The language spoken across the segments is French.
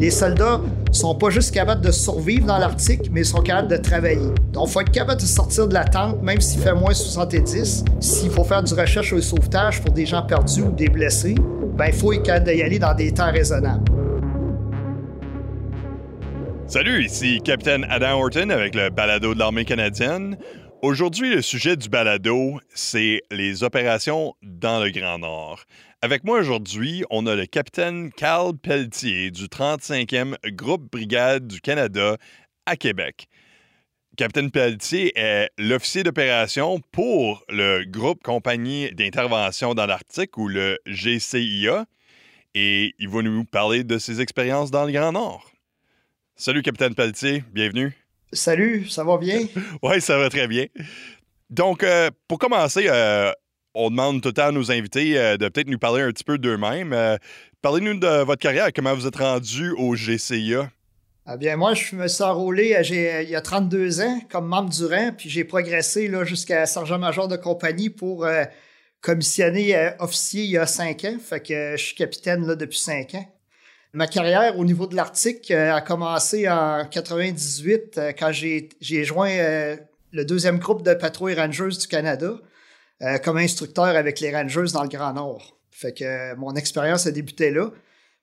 Les soldats sont pas juste capables de survivre dans l'Arctique, mais ils sont capables de travailler. Donc, il faut être capable de sortir de la tente, même s'il fait moins 70. S'il faut faire du recherche ou sauvetage pour des gens perdus ou des blessés, ben, il faut être capable d'y aller dans des temps raisonnables. Salut, ici Capitaine Adam Horton avec le balado de l'armée canadienne. Aujourd'hui, le sujet du balado, c'est les opérations dans le Grand Nord. Avec moi aujourd'hui, on a le capitaine Carl Pelletier du 35e Groupe Brigade du Canada à Québec. Capitaine Pelletier est l'officier d'opération pour le groupe Compagnie d'intervention dans l'Arctique ou le GCIA et il va nous parler de ses expériences dans le Grand Nord. Salut Capitaine Pelletier, bienvenue. Salut, ça va bien? oui, ça va très bien. Donc, euh, pour commencer, euh, on demande tout le temps à nos invités euh, de peut-être nous parler un petit peu d'eux-mêmes. Parlez-nous de votre carrière, comment vous êtes rendu au GCIA. Ah bien, moi, je me suis enrôlé il y a 32 ans comme membre du rang, puis j'ai progressé jusqu'à sergent-major de compagnie pour commissionner officier il y a 5 ans. Fait que je suis capitaine là, depuis 5 ans. Ma carrière au niveau de l'Arctique euh, a commencé en 98 euh, quand j'ai joint euh, le deuxième groupe de patrouilles Rangers du Canada comme instructeur avec les Rangers dans le Grand Nord. Fait que mon expérience a débuté là.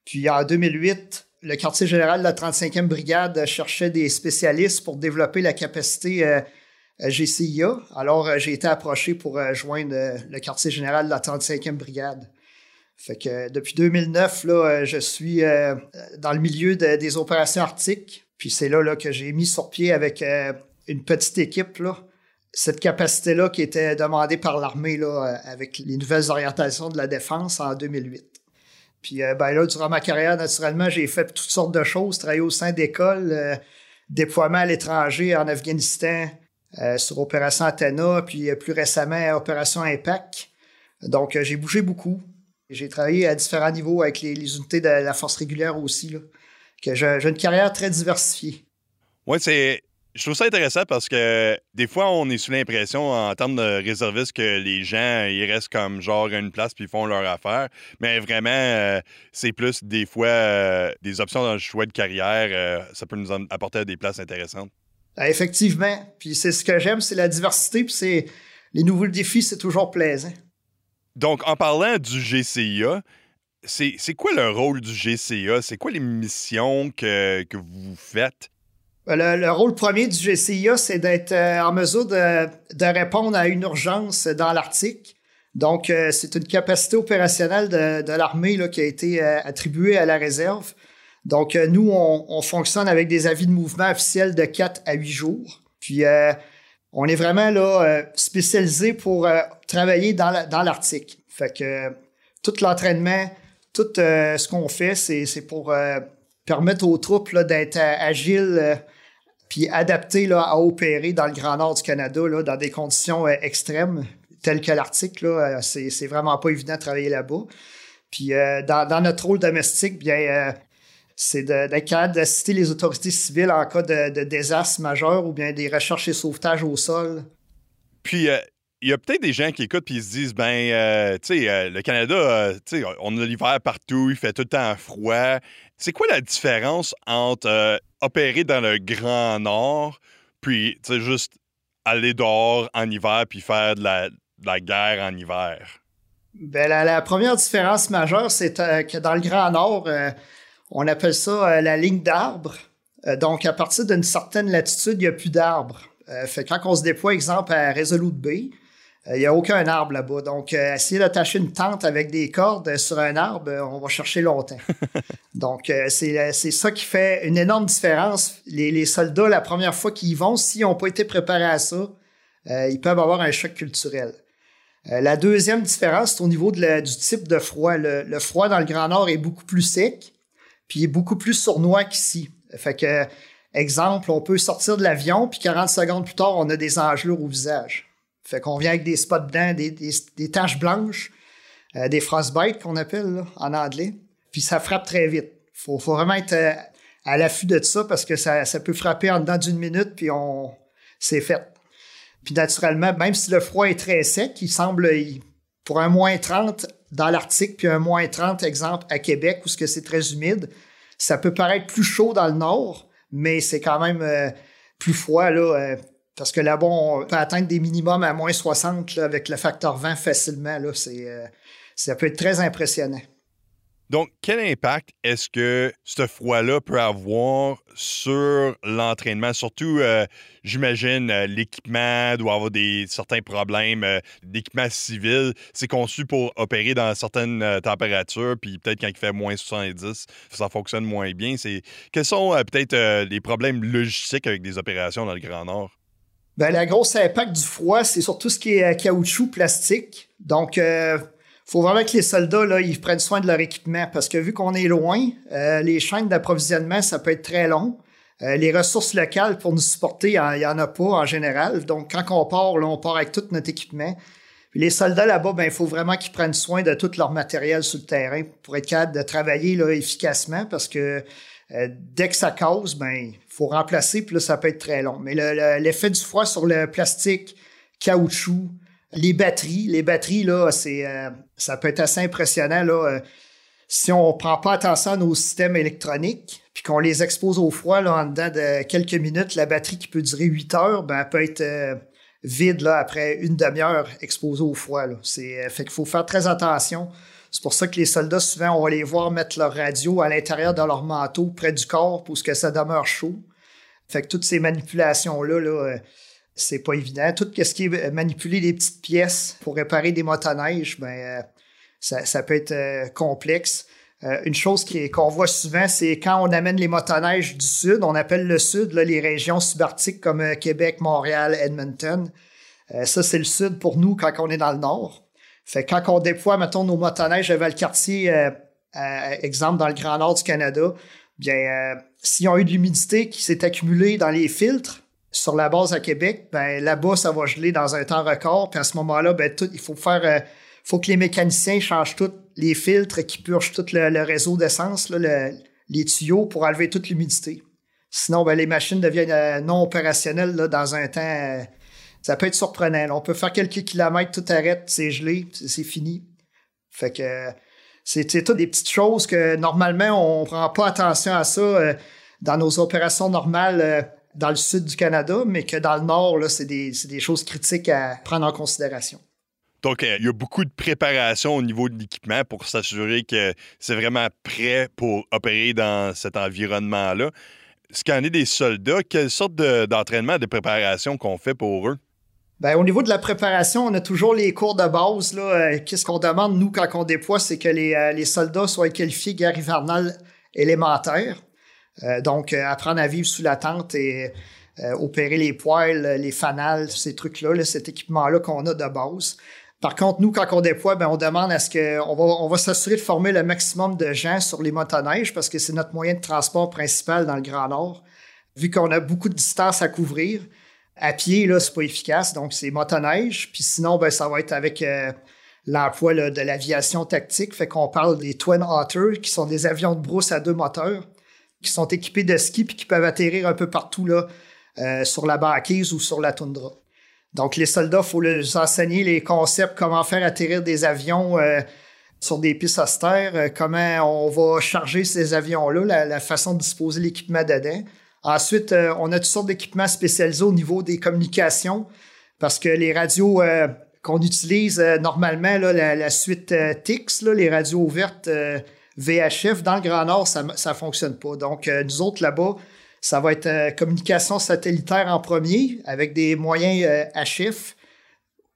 Puis en 2008, le quartier général de la 35e brigade cherchait des spécialistes pour développer la capacité GCIA. Alors j'ai été approché pour joindre le quartier général de la 35e brigade. Fait que depuis 2009, là, euh, je suis euh, dans le milieu des opérations arctiques. Puis c'est là, là que j'ai mis sur pied avec euh, une petite équipe là, cette capacité-là qui était demandée par l'armée là, avec les nouvelles orientations de la défense en 2008. Puis ben là, durant ma carrière, naturellement, j'ai fait toutes sortes de choses, travaillé au sein d'écoles, déploiement à l'étranger en Afghanistan, sur Opération Athena, puis plus récemment Opération Impact. Donc, j'ai bougé beaucoup. J'ai travaillé à différents niveaux avec les, unités de la force régulière aussi. que j'ai, une carrière très diversifiée. Oui, c'est. Je trouve ça intéressant parce que des fois, on est sous l'impression en termes de réservistes que les gens, ils restent comme genre à une place puis ils font leur affaire. Mais vraiment, euh, c'est plus des fois euh, des options dans le choix de carrière. Euh, ça peut nous apporter des places intéressantes. Ah, effectivement. Puis c'est ce que j'aime, c'est la diversité. Puis c'est les nouveaux défis, c'est toujours plaisant. Donc, en parlant du GCIA, c'est quoi le rôle du GCIA? C'est quoi les missions que, vous faites? Le, rôle premier du GCIA, c'est d'être euh, en mesure de, répondre à une urgence dans l'Arctique. Donc, euh, c'est une capacité opérationnelle de, l'armée qui a été euh, attribuée à la réserve. Donc, nous, on, fonctionne avec des avis de mouvement officiels de 4 à 8 jours. Puis, on est vraiment là spécialisé pour travailler dans l'Arctique. fait que tout l'entraînement, tout ce qu'on fait, c'est pour permettre aux troupes d'être agiles puis adaptées là, à opérer dans le Grand Nord du Canada là, dans des conditions extrêmes telles que l'Arctique. C'est vraiment pas évident de travailler là-bas. Puis dans, dans, notre rôle domestique, bien c'est d'être capable d'assister les autorités civiles en cas de, désastre majeur ou bien des recherches et sauvetages au sol. Puis, euh, il y a peut-être des gens qui écoutent et se disent ben, euh, tu sais, euh, le Canada, tu sais, on a l'hiver partout, il fait tout le temps froid. C'est quoi la différence entre opérer dans le Grand Nord, puis, tu juste aller dehors en hiver puis faire de la, guerre en hiver? Ben, la, la première différence majeure, c'est que dans le Grand Nord, on appelle ça euh, la ligne d'arbres. Euh, donc, à partir d'une certaine latitude, il n'y a plus d'arbres. Euh, fait quand on se déploie, exemple, à Resolute Bay, il n'y a aucun arbre là-bas. Donc, essayer d'attacher une tente avec des cordes sur un arbre, on va chercher longtemps. Donc, c'est ça qui fait une énorme différence. Les, soldats, la première fois qu'ils y vont, s'ils n'ont pas été préparés à ça, ils peuvent avoir un choc culturel. la deuxième différence, c'est au niveau du type de froid. le, froid dans le Grand Nord est beaucoup plus sec puis il est beaucoup plus sournois qu'ici. Fait que, exemple, on peut sortir de l'avion, puis 40 secondes plus tard, on a des engelures au visage. Fait qu'on vient avec des spots blancs, des, taches blanches, euh, des frostbites qu'on appelle en anglais. Puis ça frappe très vite. Faut, faut vraiment être euh, à l'affût de ça parce que ça, peut frapper en dedans d'une minute, puis on c'est fait. Puis naturellement, même si le froid est très sec, il semble, pour un moins 30, dans l'Arctique, puis un moins 30, exemple, à Québec, où c'est très humide, Ça peut paraître plus chaud dans le nord, mais c'est quand même plus froid là. Parce que là-bas, on peut atteindre des minimums à moins 60 avec le facteur 20 facilement. Là, ça peut être très impressionnant. Donc, quel impact est-ce que ce froid-là peut avoir sur l'entraînement? Surtout, euh, j'imagine, euh, l'équipement doit avoir des, certains problèmes euh, d'équipement civil. C'est conçu pour opérer dans certaines températures, puis peut-être quand il fait moins 70, ça fonctionne moins bien. Quels sont peut-être les problèmes logistiques avec des opérations dans le Grand Nord? Bien, la grosse impact du froid, c'est surtout ce qui est caoutchouc, plastique. Donc, faut vraiment que les soldats là, ils prennent soin de leur équipement parce que vu qu'on est loin, euh, les chaînes d'approvisionnement, ça peut être très long. Euh, les ressources locales pour nous supporter, il n'y en a pas en général. Donc, quand on part, là, on part avec tout notre équipement. Puis les soldats là-bas, ben, il faut vraiment qu'ils prennent soin de tout leur matériel sur le terrain pour être capable de travailler là, efficacement parce que euh, dès que ça cause, ben, faut remplacer, puis là, ça peut être très long. Mais l'effet du froid sur le plastique, caoutchouc, les batteries, les batteries, là, c'est, euh, ça peut être assez impressionnant. Là, euh, si on ne prend pas attention à nos systèmes électroniques, puis qu'on les expose au froid là, en dedans de quelques minutes, la batterie qui peut durer 8 heures, ben, elle peut être euh, vide là, après une demi-heure exposée au froid. C'est, fait qu'il faut faire très attention. C'est pour ça que les soldats, souvent, on va les voir mettre leur radio à l'intérieur de leur manteau, près du corps, pour que ça demeure chaud. Fait que toutes ces manipulations-là, là, c'est pas évident. Tout ce qui est manipuler des petites pièces pour réparer des motoneiges, ben, euh, ça, peut être euh, complexe. Euh, une chose qu'on voit souvent, c'est quand on amène les motoneiges du sud, on appelle le sud les régions subarctiques comme Québec, Montréal, Edmonton. ça, c'est le sud pour nous quand on est dans le nord. Fait quand on déploie, mettons, nos motoneiges à Valcartier, exemple dans le Grand Nord du Canada, bien, s'ils ont eu de l'humidité qui s'est accumulée dans les filtres, sur la base à Québec, ben là-bas, ça va geler dans un temps record. Puis à ce moment-là, ben, tout, il faut faire. Euh, faut que les mécaniciens changent tous les filtres qui purgent tout le, réseau d'essence, les tuyaux pour enlever toute l'humidité. Sinon, ben, les machines deviennent euh, non opérationnelles dans un temps. Euh, ça peut être surprenant. On peut faire quelques kilomètres, tout arrête, c'est gelé, c'est fini. Fait que c'est tout des petites choses que normalement, on prend pas attention à ça dans nos opérations normales dans le sud du Canada, mais que dans le nord, c'est des, des, choses critiques à prendre en considération. Donc, euh, il y a beaucoup de préparation au niveau de l'équipement pour s'assurer que c'est vraiment prêt pour opérer dans cet environnement-là. Ce qu'en est des soldats, quelle sorte d'entraînement, de, préparation qu'on fait pour eux? Bien, au niveau de la préparation, on a toujours les cours de base. Euh, qu'est-ce qu'on demande, nous, quand on déploie, c'est que les, euh, les, soldats soient qualifiés guerre hivernale élémentaire. Euh, donc, euh, apprendre à vivre sous la tente et euh, opérer les poils, les fanales, ces trucs-là, cet équipement-là qu'on a de base. Par contre, nous, quand on déploie, ben, on demande à ce que on va, on va s'assurer de former le maximum de gens sur les motoneiges parce que c'est notre moyen de transport principal dans le Grand Nord. Vu qu'on a beaucoup de distance à couvrir, à pied, là, c'est pas efficace. Donc, c'est motoneige. Puis sinon, ben, ça va être avec l'emploi de l'aviation tactique. Fait qu'on parle des Twin Otter, qui sont des avions de brousse à deux moteurs qui sont équipés de ski puis qui peuvent atterrir un peu partout là, euh, sur la banquise ou sur la toundra. Donc, les soldats, il faut leur enseigner les concepts, comment faire atterrir des avions euh, sur des pistes austères, euh, comment on va charger ces avions-là, la, façon de disposer l'équipement dedans. Ensuite, on a toutes sortes d'équipements spécialisés au niveau des communications, parce que les radios qu'on utilise normalement, là, la, suite TIX, les radios ouvertes, VHF, dans le Grand Nord, ça ne fonctionne pas. Donc, euh, nous autres, là-bas, ça va être euh, communication satellitaire en premier avec des moyens HF. Euh,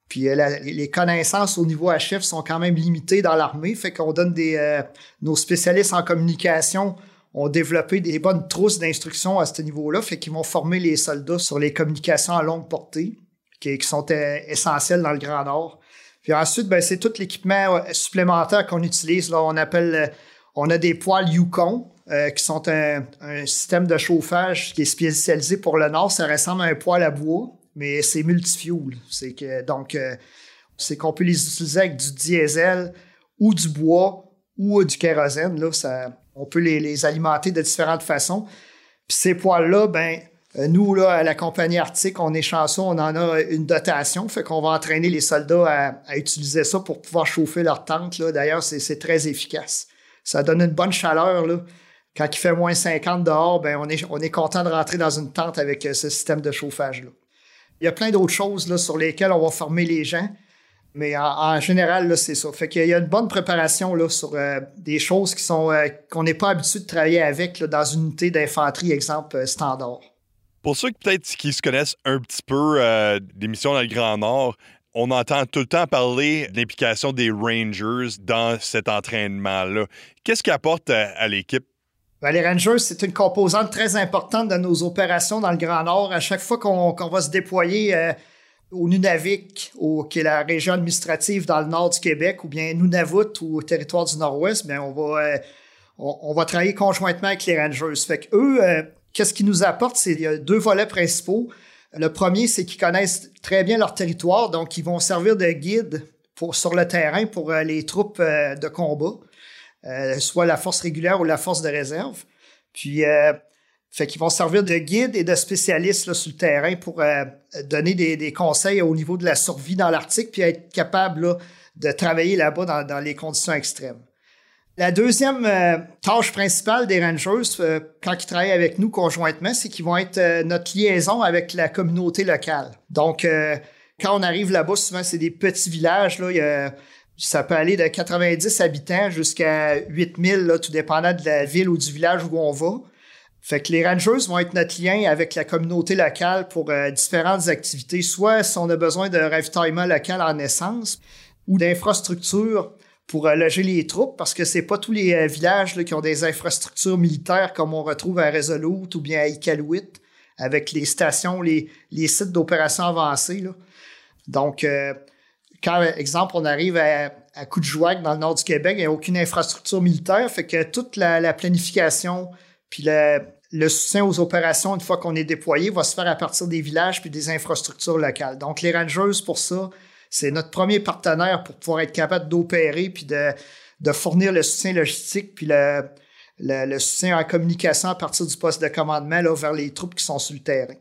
puis les connaissances au niveau HF sont quand même limitées dans l'armée, fait qu'on donne des... nos spécialistes en communication ont développé des bonnes trousses d'instructions à ce niveau-là, fait qu'ils vont former les soldats sur les communications à longue portée, qui, sont essentielles dans le Grand Nord. Puis ensuite, ben, c'est tout l'équipement supplémentaire qu'on utilise. Là, on appelle on a des poêles Yukon, euh, qui sont un, système de chauffage qui est spécialisé pour le Nord. Ça ressemble à un poêle à bois, mais c'est multifuel. C'est donc, euh, c'est qu'on peut les utiliser avec du diesel ou du bois ou du kérosène. Là, ça, on peut les, alimenter de différentes façons. Puis ces poêles-là, ben, euh, nous, à la compagnie Arctique, on est chanceux, on en a une dotation, fait qu'on va entraîner les soldats à, utiliser ça pour pouvoir chauffer leur tente. D'ailleurs, c'est très efficace. Ça donne une bonne chaleur. Là. quand il fait moins 50 dehors, ben on est, on est content de rentrer dans une tente avec ce système de chauffage-là. Il y a plein d'autres choses là, sur lesquelles on va former les gens. Mais en, général, c'est ça. Fait qu'il y a une bonne préparation là, sur euh, des choses qui sont euh, qu'on n'est pas habitué de travailler avec dans une unité d'infanterie, exemple, euh, standard. Pour ceux qui peut-être qui se connaissent un petit peu des missions dans le Grand Nord, on entend tout le temps parler de l'implication des Rangers dans cet entraînement-là. Qu'est-ce qui apporte à, l'équipe? Ben, les Rangers, c'est une composante très importante de nos opérations dans le Grand Nord. À chaque fois qu'on va se déployer au Nunavik, au, qui est la région administrative dans le nord du Québec, ou bien Nunavut, ou au territoire du Nord-Ouest, bien, on va, euh, travailler conjointement avec les Rangers. Fait eux, euh, qu'est-ce qu'ils nous apportent? C'est il y a deux volets principaux. Le premier, c'est qu'ils connaissent très bien leur territoire, donc ils vont servir de guide sur le terrain pour euh, les troupes de combat, soit la force régulière ou la force de réserve. Puis fait qu'ils vont servir de guide et de spécialistes sur le terrain pour euh, donner des, conseils au niveau de la survie dans l'Arctique, puis être capable de travailler là-bas dans, les conditions extrêmes. La deuxième euh, tâche principale des Rangers, euh, quand ils travaillent avec nous conjointement, c'est qu'ils vont être notre liaison avec la communauté locale. Donc, quand on arrive là-bas, souvent, c'est des petits villages. Là, ça peut aller de 90 habitants jusqu'à 8000, là, tout dépendant de la ville ou du village où on va. Fait que les rangers vont être notre lien avec la communauté locale pour euh, différentes activités, soit si on a besoin de ravitaillement local en essence ou d'infrastructures pour euh, loger les troupes, parce que c'est pas tous les euh, villages qui ont des infrastructures militaires comme on retrouve à Resolute ou bien à Iqaluit, avec les stations, les, sites d'opération avancées. Donc, quand, exemple, on arrive à, à dans le nord du Québec, il n'y a aucune infrastructure militaire, fait que toute la planification puis le, soutien aux opérations, une fois qu'on est déployé, va se faire à partir des villages puis des infrastructures locales. Donc, les Rangers, pour ça, c'est notre premier partenaire pour pouvoir être capable d'opérer puis de, fournir le soutien logistique puis le, le, soutien en communication à partir du poste de commandement là, vers les troupes qui sont sur le terrain.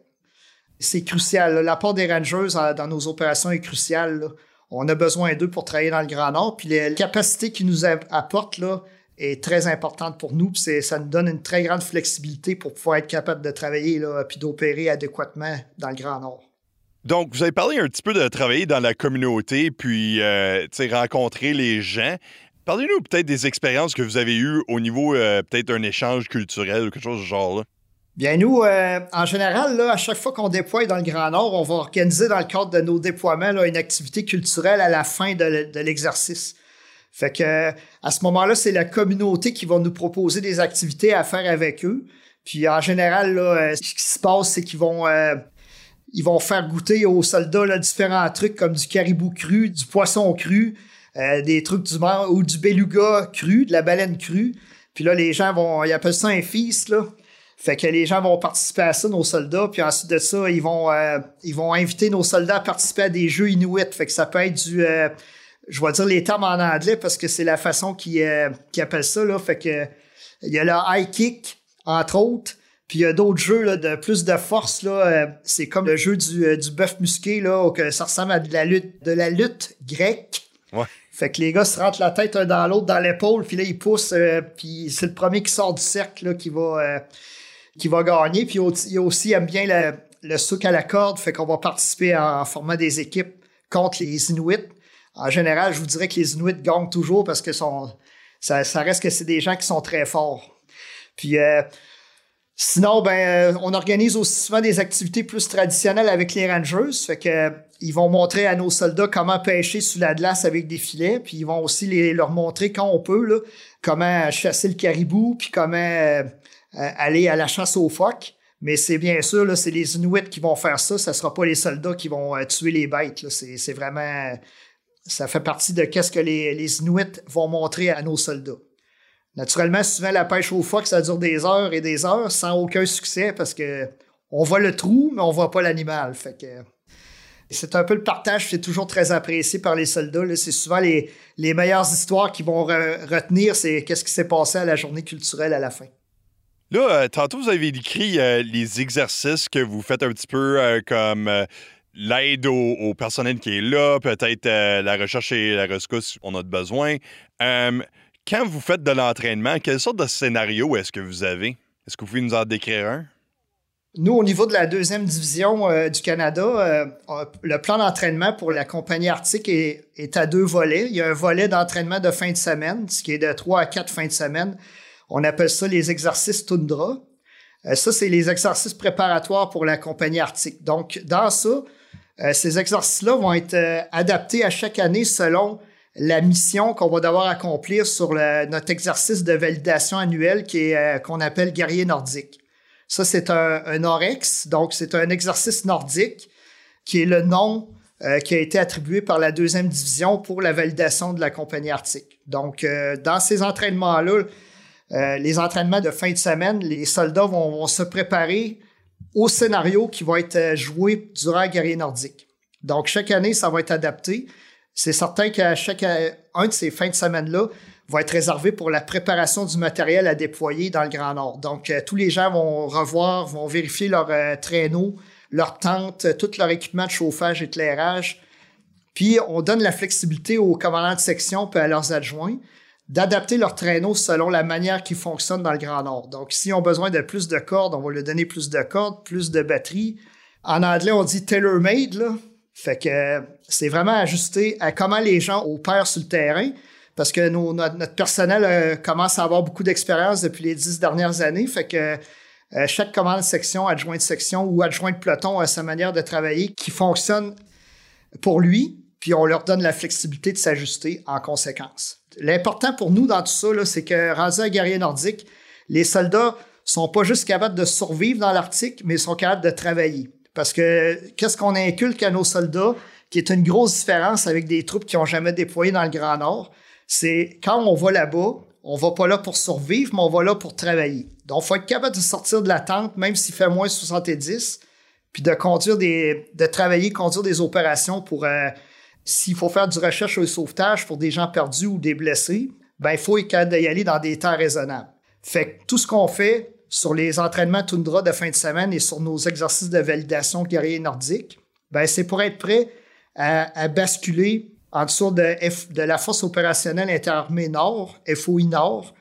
C'est crucial. L'apport des Rangers dans nos opérations est crucial. On a besoin d'eux pour travailler dans le Grand Nord. Puis les capacités qu'ils nous apportent, là, est très importante pour nous. Puis ça nous donne une très grande flexibilité pour pouvoir être capable de travailler là, puis d'opérer adéquatement dans le Grand Nord. Donc, vous avez parlé un petit peu de travailler dans la communauté, puis euh, rencontrer les gens. Parlez-nous peut-être des expériences que vous avez eues au niveau euh, peut-être d'un échange culturel ou quelque chose de genre là. Bien, nous, euh, en général, là, à chaque fois qu'on déploie dans le Grand Nord, on va organiser dans le cadre de nos déploiements là, une activité culturelle à la fin de l'exercice. Fait que à ce moment-là, c'est la communauté qui va nous proposer des activités à faire avec eux. Puis en général, là, ce qui se passe, c'est qu'ils vont ils vont faire goûter aux soldats là, différents trucs comme du caribou cru, du poisson cru, euh, des trucs du ou du beluga cru, de la baleine crue. Puis là, les gens vont, ils appellent ça un feast, là. Fait que les gens vont participer à ça, nos soldats, puis ensuite de ça, ils vont, ils vont inviter nos soldats à participer à des jeux inuits. Fait que ça peut être du, je vais dire les termes en anglais parce que c'est la façon qu'ils euh, appellent ça. Là. Fait que il y a le high kick, entre autres. Puis il y a d'autres jeux là, de plus de force. Là, euh, c'est comme le jeu du, euh, du bœuf musqué, là, où que ça ressemble à de la lutte, de la lutte grecque. Ouais. Fait que les gars se rentrent la tête un dans l'autre, dans l'épaule, puis là, ils poussent, puis c'est le premier qui sort du cercle là, qui va qui va gagner. Puis il y a aussi aime bien le, le souk à la corde, fait qu'on va participer en, en formant des équipes contre les Inuits en général, je vous dirais que les Inuits gagnent toujours parce que sont, ça, reste que c'est des gens qui sont très forts. Puis euh, sinon, ben, euh, on organise aussi souvent des activités plus traditionnelles avec les Rangers. Fait que euh, ils vont montrer à nos soldats comment pêcher sous la glace avec des filets, puis ils vont aussi les, leur montrer quand on peut là, comment chasser le caribou, puis comment aller à la chasse aux phoques. Mais c'est bien sûr, là, c'est les Inuits qui vont faire ça. Ça sera pas les soldats qui vont tuer les bêtes. C'est vraiment ça fait partie de qu'est-ce que les, Inuits vont montrer à nos soldats. Naturellement, souvent, la pêche au phoque, ça dure des heures et des heures sans aucun succès parce que on voit le trou, mais on voit pas l'animal. Fait que c'est un peu le partage, c'est toujours très apprécié par les soldats. C'est souvent les, les meilleures histoires qu'ils vont retenir, c'est qu'est-ce qui s'est passé à la journée culturelle à la fin. Là, euh, tantôt, vous avez décrit euh, les exercices que vous faites un petit peu euh, comme l'aide au, personnel qui est là, peut-être euh, la recherche et la rescousse, on a besoin. Quand vous faites de l'entraînement, quelle sorte de scénario est-ce que vous avez? Est-ce que vous pouvez nous en décrire un? Nous, au niveau de la deuxième division euh, du Canada, euh, le plan d'entraînement pour la compagnie arctique est, à deux volets. Il y a un volet d'entraînement de fin de semaine, ce qui est de trois à quatre fins de semaine. On appelle ça les exercices Tundra. Euh, ça, c'est les exercices préparatoires pour la compagnie arctique. Donc, dans ça, ces exercices-là vont être adaptés à chaque année selon la mission qu'on va devoir accomplir sur notre exercice de validation annuel est qu'on appelle guerrier nordique. Ça, c'est un, Orex, donc c'est un exercice nordique qui est le nom euh, qui a été attribué par la deuxième division pour la validation de la compagnie arctique. Donc, euh, dans ces entraînements-là, euh, les entraînements de fin de semaine, les soldats vont, se préparer au scénario qui va être joué durant guerrier nordique. Donc, chaque année, ça va être adapté. C'est certain qu'à chaque un de ces fins de semaine-là, va être réservé pour la préparation du matériel à déployer dans le Grand Nord. Donc, euh, tous les gens vont revoir, vont vérifier leur euh, traîneau, leur tente, euh, tout leur équipement de chauffage, éclairage. Puis, on donne la flexibilité aux commandants de section et à leurs adjoints d'adapter leur traîneau selon la manière qui fonctionne dans le Grand Nord. Donc, s'ils ont besoin de plus de cordes, on va leur donner plus de cordes, plus de batteries. En anglais, on dit tailor-made, là. Fait que c'est vraiment ajusté à comment les gens opèrent sur le terrain parce que notre, personnel euh, commence à avoir beaucoup d'expérience depuis les dix dernières années. Fait que euh, chaque commande de section, adjoint de section ou adjoint de peloton a sa manière de travailler qui fonctionne pour lui, puis on leur donne la flexibilité de s'ajuster en conséquence. L'important pour nous dans tout ça, c'est que rendu à guerrier nordique, les soldats sont pas juste capables de survivre dans l'Arctique, mais ils sont capables de travailler. Parce que qu'est-ce qu'on inculque à nos soldats, qui est une grosse différence avec des troupes qui ont jamais déployé dans le Grand Nord, c'est quand on va là-bas, on va pas là pour survivre, mais on va là pour travailler. Donc, il faut être capable de sortir de la tente, même s'il fait moins de 70, puis de conduire des, de travailler, conduire des opérations pour, euh, s'il faut faire du recherche ou du sauvetage pour des gens perdus ou des blessés, ben, il faut être capable d'y aller dans des temps raisonnables. Fait que tout ce qu'on fait sur les entraînements Tundra de fin de semaine et sur nos exercices de validation guerrier nordique, ben, c'est pour être prêt à basculer en dessous de, la Force opérationnelle interarmée Nord, FOI Nord,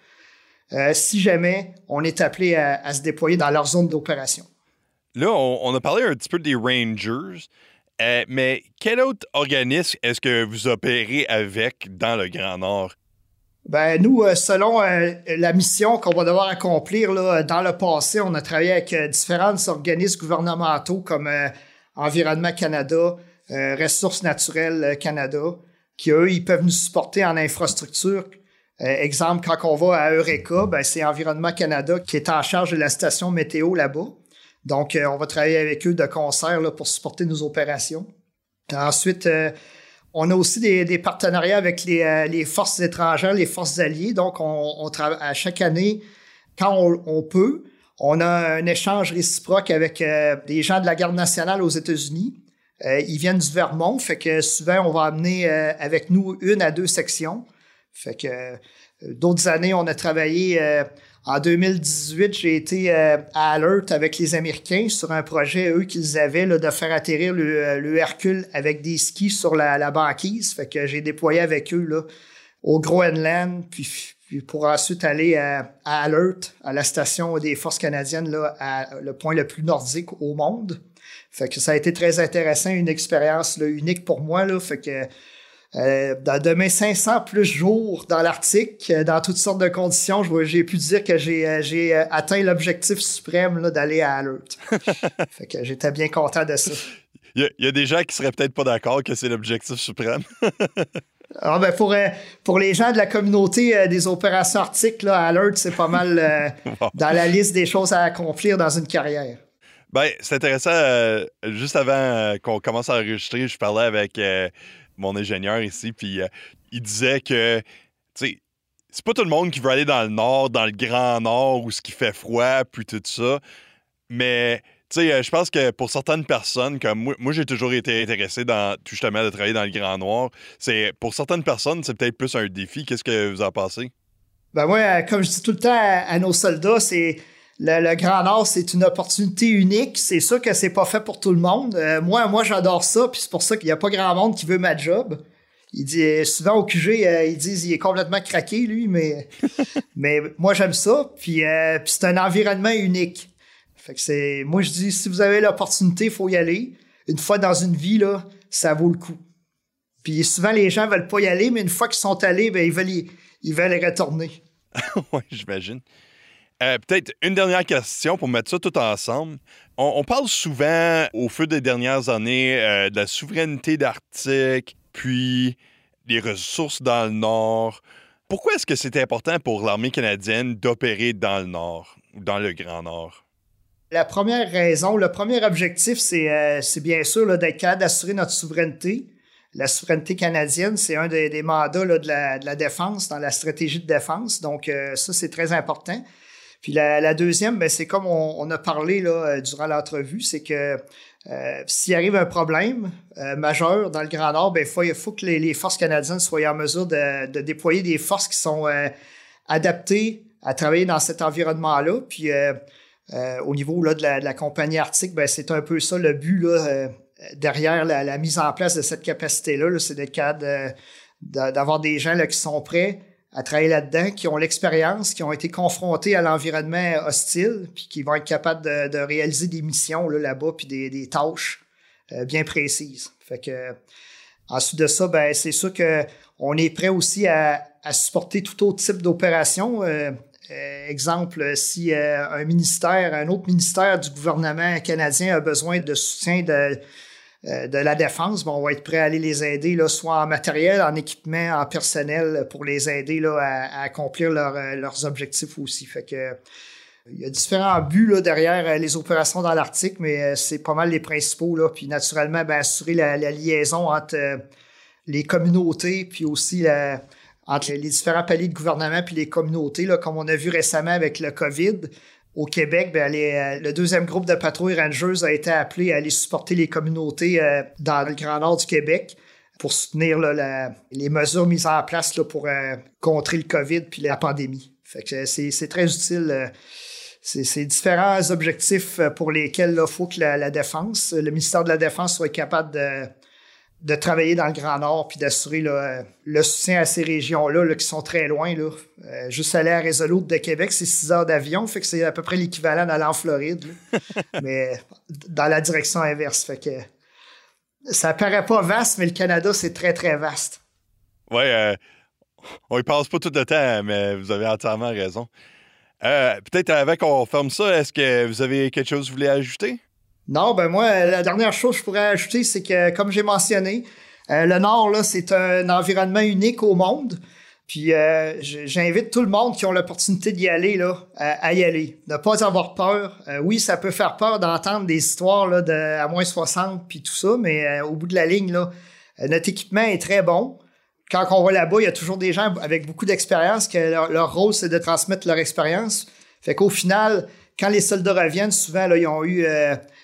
euh, si jamais on est appelé à, se déployer dans leur zone d'opération. Là, on, a parlé un petit peu des Rangers, euh, mais quel autre organisme est-ce que vous opérez avec dans le Grand Nord? Ben, nous, euh, selon la mission qu'on va devoir accomplir là, dans le passé, on a travaillé avec différents organismes gouvernementaux comme Environnement Canada, euh, Ressources naturelles euh, Canada, qui eux, ils peuvent nous supporter en infrastructure. Euh, exemple, quand on va à Eureka, ben, c'est Environnement Canada qui est en charge de la station météo là-bas. Donc, on va travailler avec eux de concert là, pour supporter nos opérations. Ensuite, on a aussi des, partenariats avec les, forces étrangères, les forces alliées. Donc, on, travaille à chaque année, quand on, peut, on a un échange réciproque avec des gens de la Garde nationale aux États-Unis. Euh, ils viennent du Vermont, fait que souvent on va amener euh, avec nous une à deux sections. Fait que euh, d'autres années, on a travaillé. en 2018, j'ai été à Alert avec les Américains sur un projet, eux, qu'ils avaient là, de faire atterrir le, Hercule avec des skis sur la, banquise. Fait que j'ai déployé avec eux là, au Groenland, puis, puis pour ensuite aller à, Alert, à la station des forces canadiennes, là, à le point le plus nordique au monde. Fait que ça a été très intéressant, une expérience unique pour moi. Là, fait que euh, demain 500 plus jours dans l'Arctique, euh, dans toutes sortes de conditions, j'ai pu dire que j'ai euh, atteint l'objectif suprême d'aller à Alert. fait que j'étais bien content de ça. Il y, a, des gens qui seraient peut-être pas d'accord que c'est l'objectif suprême. Ah ben pour, pour les gens de la communauté des opérations arctiques, là, Alert, c'est pas mal dans la liste des choses à accomplir dans une carrière. Ben, c'est intéressant. Euh, juste avant euh, qu'on commence à enregistrer, je parlais avec euh, mon ingénieur ici, puis il disait que, tu sais, c'est pas tout le monde qui veut aller dans le nord, dans le grand nord, où ce qui fait froid, puis tout ça. Mais, tu sais, je pense que pour certaines personnes, comme moi, j'ai toujours été intéressé dans, justement, de travailler dans le grand nord. C'est, pour certaines personnes, c'est peut-être plus un défi. Qu'est-ce que vous en pensez? Ben, moi, comme je dis tout le temps à nos soldats, c'est le, Grand Nord, c'est une opportunité unique. C'est sûr que c'est pas fait pour tout le monde. Euh, moi, moi, j'adore ça, puis c'est pour ça qu'il n'y a pas grand monde qui veut ma job. il dit souvent au QG, euh, ils disent il est complètement craqué, lui, mais, moi j'aime ça. Euh, c'est un environnement unique. Fait que c'est. Moi je dis si vous avez l'opportunité, il faut y aller. Une fois dans une vie, ça vaut le coup. Puis souvent les gens veulent pas y aller, mais une fois qu'ils sont allés, ben, ils veulent y, ils veulent y retourner. oui, j'imagine. Euh, peut-être une dernière question pour mettre ça tout ensemble. On, parle souvent, au feu des dernières années, de la souveraineté d'Arctique, puis les ressources dans le Nord. Pourquoi est-ce que c'est important pour l'armée canadienne d'opérer dans le Nord dans le Grand Nord? La première raison, le premier objectif, c'est euh, bien sûr d'être capable d'assurer notre souveraineté. La souveraineté canadienne, c'est un des, mandats de, la, défense dans la stratégie de défense. Donc, euh, ça, c'est très important. Puis la, deuxième, ben, c'est comme on, a parlé là, euh, durant l'entrevue, c'est que euh, s'il arrive un problème euh, majeur dans le Grand Nord, ben, il faut, que les, forces canadiennes soient en mesure de, déployer des forces qui sont euh, adaptées à travailler dans cet environnement-là. Puis au niveau là, de, la, compagnie arctique, ben, c'est un peu ça le but derrière la, mise en place de cette capacité-là. c'est d'être capable d'avoir des gens là, qui sont prêts à travailler là-dedans, qui ont l'expérience, qui ont été confrontés à l'environnement hostile, puis qui vont être capables de, réaliser des missions là-bas, puis des, tâches euh, bien précises. Fait que ensuite de ça, ben c'est sûr qu'on est prêt aussi à, supporter tout autre type d'opération. Euh, euh, exemple, si un ministère, un autre ministère du gouvernement canadien a besoin de soutien de de la défense, on va être prêt à aller les aider, là, soit en matériel, en équipement, en personnel, pour les aider là, à, accomplir euh, leurs objectifs aussi. Fait que il y a différents buts là, derrière euh, les opérations dans l'Arctique, mais c'est pas mal les principaux. Là. Puis naturellement, ben, assurer la, liaison entre les communautés, puis aussi entre les différents paliers de gouvernement puis les communautés, comme on a vu récemment avec le COVID au Québec, ben, euh, le deuxième groupe de patrouilles Rangers a été appelé à aller supporter les communautés euh, dans le Grand Nord du Québec pour soutenir les mesures mises en place pour euh, contrer le COVID puis la pandémie. C'est très utile. c'est différents objectifs pour lesquels il faut que la, défense, le ministère de la Défense soit capable de, de travailler dans le Grand Nord puis d'assurer le soutien à ces régions-là qui sont très loin. Là. Euh, juste aller à Resolute de Québec, c'est six heures d'avion, fait que c'est à peu près l'équivalent d'aller en Floride, mais dans la direction inverse. Fait que ça paraît pas vaste, mais le Canada, c'est très, très vaste. Oui, euh, on y passe pas tout le temps, mais vous avez entièrement raison. Euh, peut-être avant qu'on ferme ça, est-ce que vous avez quelque chose que vous voulez ajouter? Non, ben moi, la dernière chose que je pourrais ajouter, c'est que, comme j'ai mentionné, euh, le Nord, là, c'est un environnement unique au monde. Puis euh, j'invite tout le monde qui ont l'opportunité d'y aller là, à, y aller. Ne pas avoir peur. Euh, oui, ça peut faire peur d'entendre des histoires là, de à moins 60 puis tout ça, mais au bout de la ligne, là, notre équipement est très bon. Quand on va là-bas, il y a toujours des gens avec beaucoup d'expérience que leur, rôle, c'est de transmettre leur expérience. Fait qu'au final, quand les soldats reviennent, souvent, ils ont eu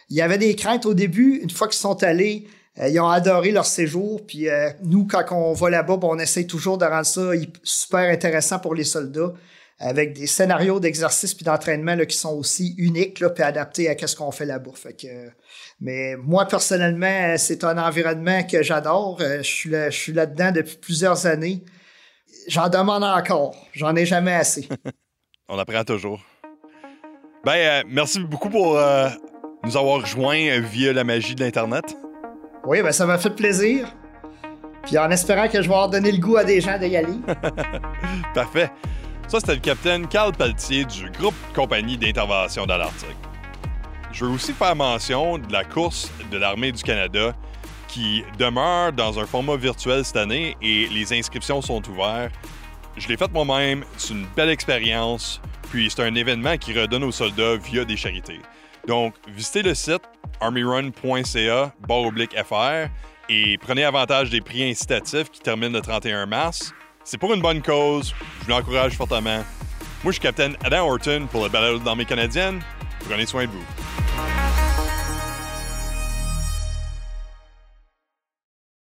il y avait des craintes au début. Une fois qu'ils sont allés, euh, ils ont adoré leur séjour. Puis euh, nous, quand on va là-bas, on essaie toujours de rendre ça super intéressant pour les soldats, avec des scénarios d'exercice puis d'entraînement qui sont aussi uniques là, puis adaptés à ce qu'on fait là-bas. mais moi, personnellement, c'est un environnement que j'adore. Euh, je suis là, je suis là-dedans depuis plusieurs années. J'en demande encore. J'en ai jamais assez. on apprend toujours. Ben, merci beaucoup pour nous avoir rejoints via la magie de l'Internet. Oui, ben ça m'a fait plaisir. Puis en espérant que je vais avoir donné le goût à des gens d'y aller. Parfait. Ça, c'était le capitaine Carl Pelletier du groupe Compagnie d'intervention dans l'Arctique. Je veux aussi faire mention de la course de l'Armée du Canada qui demeure dans un format virtuel cette année et les inscriptions sont ouvertes. Je l'ai faite moi-même, c'est une belle expérience, puis c'est un événement qui redonne aux soldats via des charités. Donc, visitez le site armyrun.ca FR et prenez avantage des prix incitatifs qui terminent le 31 mars. C'est pour une bonne cause, je vous l'encourage fortement. Moi, je suis capitaine Adam Horton pour le balado de l'armée canadienne. Prenez soin de vous.